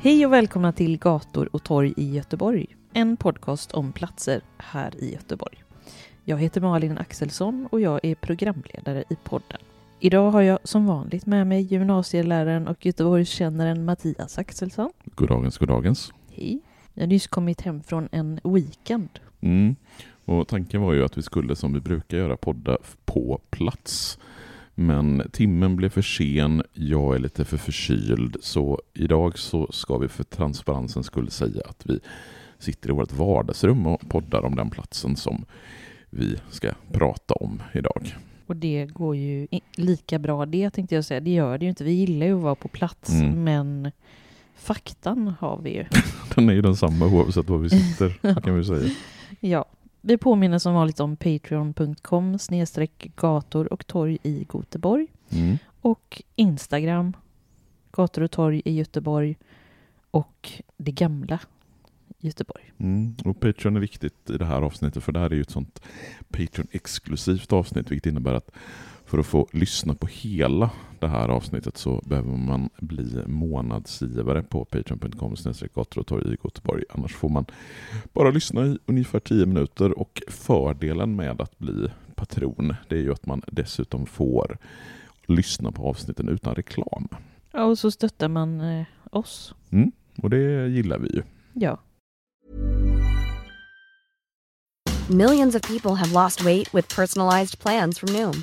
Hej och välkomna till Gator och torg i Göteborg. En podcast om platser här i Göteborg. Jag heter Malin Axelsson och jag är programledare i podden. Idag har jag som vanligt med mig gymnasieläraren och Göteborgskännaren Mattias Axelsson. Goddagens, goddagens. Hej. Jag har nyss kommit hem från en weekend. Mm. Och tanken var ju att vi skulle som vi brukar göra podda på plats. Men timmen blev för sen, jag är lite för förkyld, så idag så ska vi för transparensens skull säga att vi sitter i vårt vardagsrum och poddar om den platsen som vi ska prata om idag. Och det går ju lika bra det tänkte jag säga. Det gör det ju inte. Vi gillar ju att vara på plats Mm. men faktan har vi ju. Den är ju densamma oavsett var vi sitter, kan vi säga. Ja, vi påminner som vanligt om patreon.com snedstreck gator och torg i Göteborg Mm. och Instagram gator och torg i Göteborg och det gamla Göteborg. Mm. Och Patreon är viktigt i det här avsnittet för det här är ju ett sånt Patreon-exklusivt avsnitt vilket innebär att för att få lyssna på hela det här avsnittet så behöver man bli månadsgivare på patreon.com gator i Göteborg. Annars får man bara lyssna i ungefär 10 minuter och fördelen med att bli patron det är ju att man dessutom får lyssna på avsnitten utan reklam. Ja, och så stöttar man eh, oss. Och det gillar vi ju. Ja. Millions of people have lost weight with personalized plans from Noom,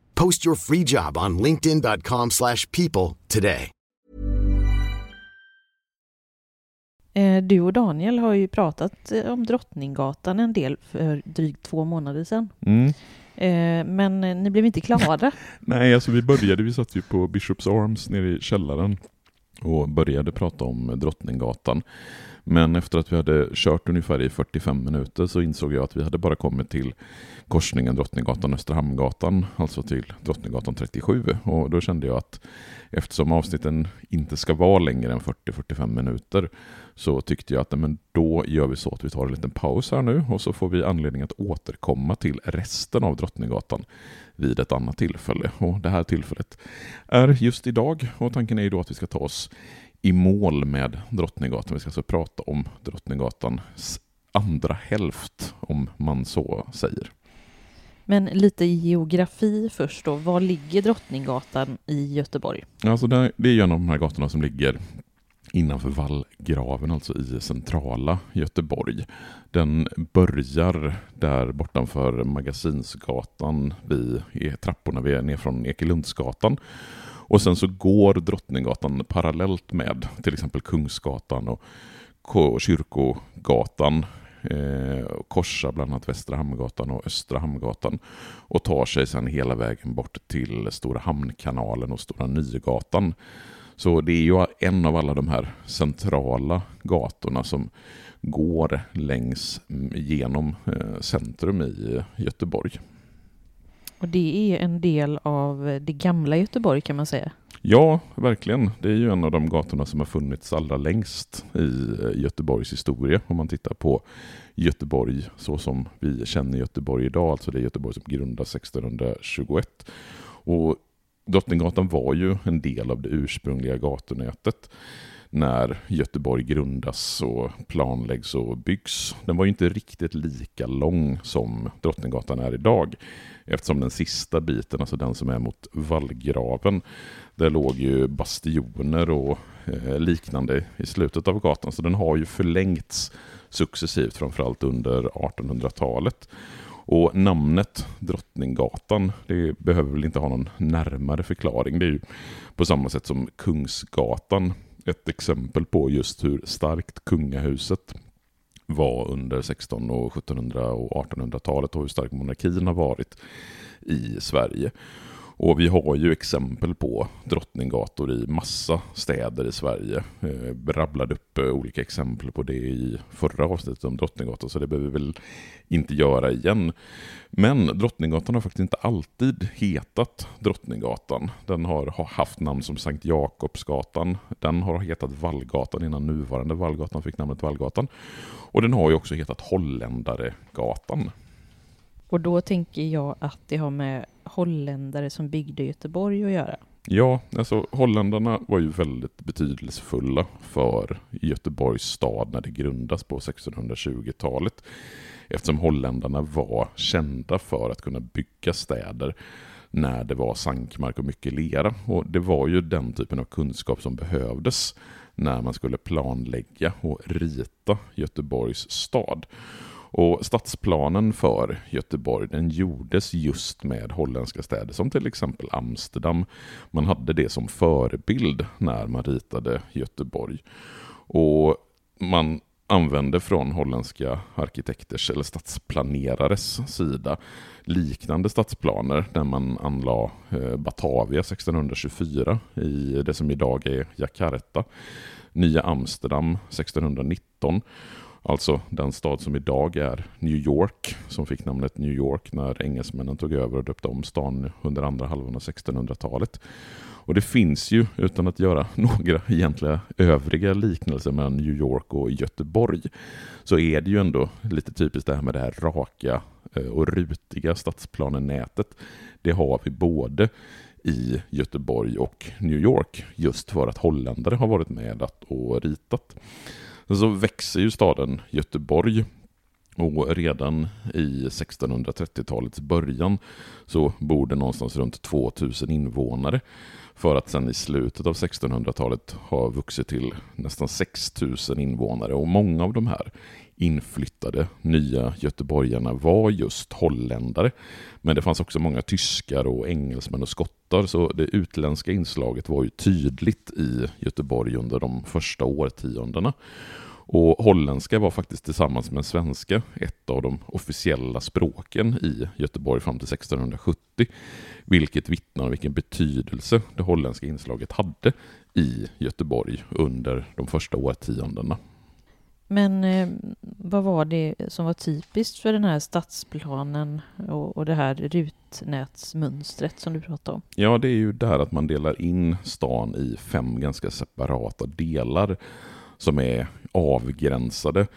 Post your free job on linkedin.com/people slash people today. Eh, Du och Daniel har ju pratat eh, om Drottninggatan en del för drygt två månader sedan. Mm. Eh, Men ni blev inte klara. Nej, alltså vi började, vi satt ju på Bishops Arms nere i källaren och började prata om Drottninggatan. Men efter att vi hade kört ungefär i 45 minuter så insåg jag att vi hade bara kommit till korsningen Drottninggatan-Östra Hamngatan, alltså till Drottninggatan 37. Och då kände jag att eftersom avsnitten inte ska vara längre än 40-45 minuter så tyckte jag att men då gör vi så att vi tar en liten paus här nu och så får vi anledning att återkomma till resten av Drottninggatan vid ett annat tillfälle. Och det här tillfället är just idag och tanken är ju då att vi ska ta oss i mål med Drottninggatan. Vi ska alltså prata om Drottninggatans andra hälft, om man så säger. Men lite geografi först då. Var ligger Drottninggatan i Göteborg? Alltså det, det är en av de här gatorna som ligger innanför vallgraven, alltså i centrala Göteborg. Den börjar där bortanför Magasinsgatan, vid trapporna vi är ner från Ekelundsgatan. Och sen så går Drottninggatan parallellt med till exempel Kungsgatan och Kyrkogatan eh, korsar bland annat Västra Hamngatan och Östra Hamngatan och tar sig sedan hela vägen bort till Stora Hamnkanalen och Stora Nygatan. Så det är ju en av alla de här centrala gatorna som går längs mm, genom eh, centrum i Göteborg. Och det är en del av det gamla Göteborg kan man säga. Ja, verkligen. Det är ju en av de gatorna som har funnits allra längst i eh, Göteborgs historia. Om man tittar på Göteborg så som vi känner Göteborg idag, alltså det är Göteborg som grundades 1621. Och Drottninggatan var ju en del av det ursprungliga gatunätet när Göteborg grundas och planläggs och byggs. Den var ju inte riktigt lika lång som Drottninggatan är idag. Eftersom den sista biten, alltså den som är mot vallgraven, där låg ju bastioner och eh, liknande i slutet av gatan. Så den har ju förlängts successivt, framförallt under 1800-talet. Och namnet Drottninggatan, det behöver väl inte ha någon närmare förklaring. Det är ju på samma sätt som Kungsgatan ett exempel på just hur starkt kungahuset var under 1600-, och 1700 och 1800-talet och hur stark monarkin har varit i Sverige. Och vi har ju exempel på drottninggator i massa städer i Sverige. Vi rabblade upp eh, olika exempel på det i förra avsnittet om Drottninggatan, så det behöver vi väl inte göra igen. Men Drottninggatan har faktiskt inte alltid hetat Drottninggatan. Den har, har haft namn som Sankt Jakobsgatan. Den har hetat Vallgatan innan nuvarande Vallgatan fick namnet Vallgatan. Och den har ju också hetat Holländaregatan. Och då tänker jag att det har med holländare som byggde Göteborg att göra. Ja, alltså holländarna var ju väldigt betydelsefulla för Göteborgs stad när det grundas på 1620-talet. Eftersom holländarna var kända för att kunna bygga städer när det var sankmark och mycket lera. Och det var ju den typen av kunskap som behövdes när man skulle planlägga och rita Göteborgs stad. Och stadsplanen för Göteborg den gjordes just med holländska städer som till exempel Amsterdam. Man hade det som förebild när man ritade Göteborg. Och man använde från holländska arkitekters eller stadsplanerares sida liknande stadsplaner när man anlade eh, Batavia 1624 i det som idag är Jakarta, Nya Amsterdam 1619 Alltså den stad som idag är New York, som fick namnet New York när engelsmännen tog över och döpte om stan under andra halvan av 1600-talet. Och det finns ju, utan att göra några egentliga övriga liknelser mellan New York och Göteborg, så är det ju ändå lite typiskt det här med det här raka eh, och rutiga stadsplanenätet. Det har vi både i Göteborg och New York, just för att holländare har varit med och ritat. Sen så växer ju staden Göteborg. Och redan i 1630-talets början så bor det någonstans runt 2000 invånare. För att sen i slutet av 1600-talet ha vuxit till nästan 6000 invånare. Och många av de här inflyttade nya göteborgarna var just holländare. Men det fanns också många tyskar och engelsmän och skottar så det utländska inslaget var ju tydligt i Göteborg under de första årtiondena. Och holländska var faktiskt tillsammans med svenska ett av de officiella språken i Göteborg fram till 1670. Vilket vittnar om vilken betydelse det holländska inslaget hade i Göteborg under de första årtiondena. Men eh, vad var det som var typiskt för den här stadsplanen och, och det här rutnätsmönstret som du pratade om? Ja, det är ju det här att man delar in stan i fem ganska separata delar som är avgränsade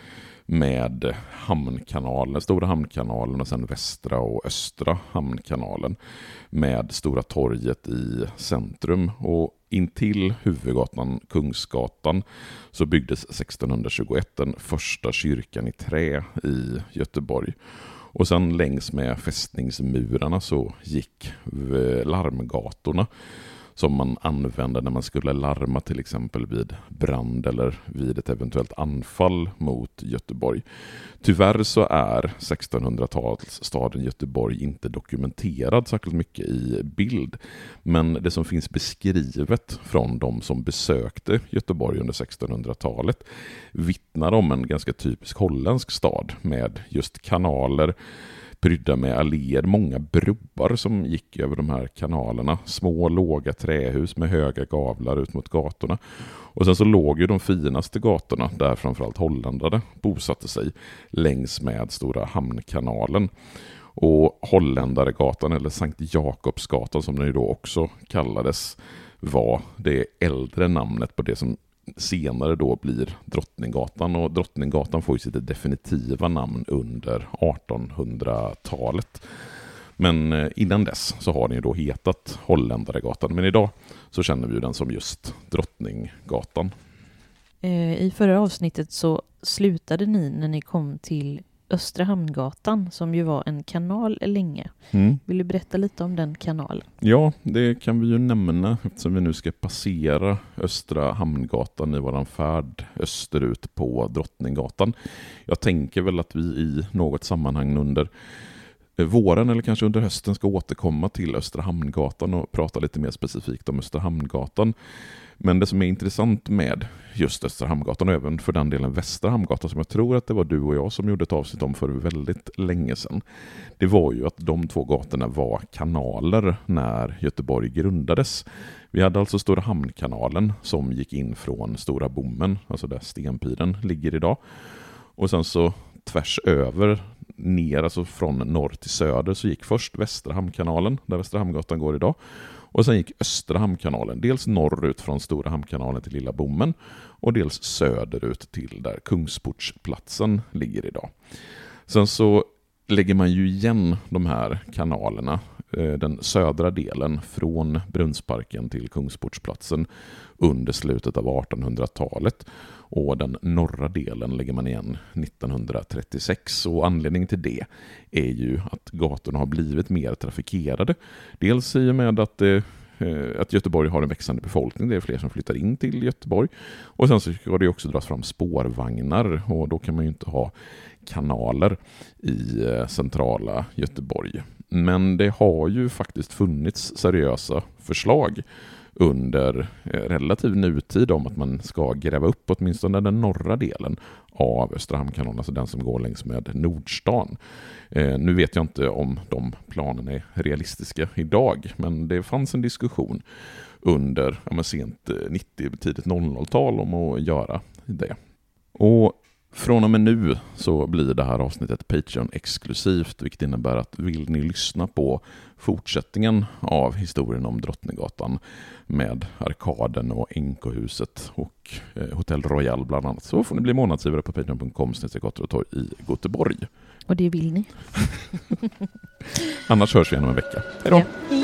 med hamnkanalen, Stora hamnkanalen och sen Västra och Östra hamnkanalen med Stora torget i centrum. Och intill huvudgatan Kungsgatan så byggdes 1621 den första kyrkan i trä i Göteborg. Och sen längs med fästningsmurarna så gick larmgatorna som man använde när man skulle larma till exempel vid brand eller vid ett eventuellt anfall mot Göteborg. Tyvärr så är 1600-talsstaden Göteborg inte dokumenterad särskilt mycket i bild. Men det som finns beskrivet från de som besökte Göteborg under 1600-talet vittnar om en ganska typisk holländsk stad med just kanaler, prydda med alléer, många broar som gick över de här kanalerna. Små låga trähus med höga gavlar ut mot gatorna. Och sen så låg ju de finaste gatorna, där framförallt holländare bosatte sig, längs med Stora Hamnkanalen. Och Holländaregatan, eller Sankt Jakobsgatan som den ju då också kallades, var det äldre namnet på det som senare då blir Drottninggatan och Drottninggatan får ju sitt definitiva namn under 1800-talet. Men eh, innan dess så har den ju då hetat Holländaregatan, men idag så känner vi ju den som just Drottninggatan. Eh, I förra avsnittet så slutade ni när ni kom till Östra Hamngatan som ju var en kanal länge. Mm. Vill du berätta lite om den kanalen? Ja, det kan vi ju nämna eftersom vi nu ska passera Östra Hamngatan i våran färd österut på Drottninggatan. Jag tänker väl att vi i något sammanhang under våren eller kanske under hösten ska återkomma till Östra Hamngatan och prata lite mer specifikt om Östra Hamngatan. Men det som är intressant med just Östra Hamngatan och även för den delen Västra Hamngatan som jag tror att det var du och jag som gjorde ett avsnitt om för väldigt länge sedan. Det var ju att de två gatorna var kanaler när Göteborg grundades. Vi hade alltså Stora Hamnkanalen som gick in från Stora Bommen, alltså där Stenpiren ligger idag. Och sen så tvärs över ner, alltså från norr till söder, så gick först Västra Hamnkanalen, där Västra Hamngatan går idag. Och sen gick Östra Hamnkanalen, dels norrut från Stora Hamnkanalen till Lilla Bommen och dels söderut till där Kungsportsplatsen ligger idag. Sen så lägger man ju igen de här kanalerna, Eh, den södra delen från Brunnsparken till Kungsportsplatsen under slutet av 1800-talet och den norra delen lägger man igen 1936 och anledningen till det är ju att gatorna har blivit mer trafikerade. Dels i och med att det eh, att Göteborg har en växande befolkning, det är fler som flyttar in till Göteborg. Och sen så ska det också dras fram spårvagnar och då kan man ju inte ha kanaler i eh, centrala Göteborg. Men det har ju faktiskt funnits seriösa förslag under eh, relativ nutid om att man ska gräva upp åtminstone den norra delen av Östra Hamnkanalen, alltså den som går längs med Nordstan. Eh, nu vet jag inte om de planerna är realistiska idag, men det fanns en diskussion under ja, sent eh, 90, tidigt 00-tal om att göra det. Och från och med nu så blir det här avsnittet Patreon-exklusivt, vilket innebär att vill ni lyssna på fortsättningen av historien om Drottninggatan med Arkaden och NK-huset och eh, Hotell Royal bland annat, så får ni bli månadsgivare på patreon.com torg i Göteborg. Och det vill ni. Annars hörs vi igen om en vecka. Hej då! Ja.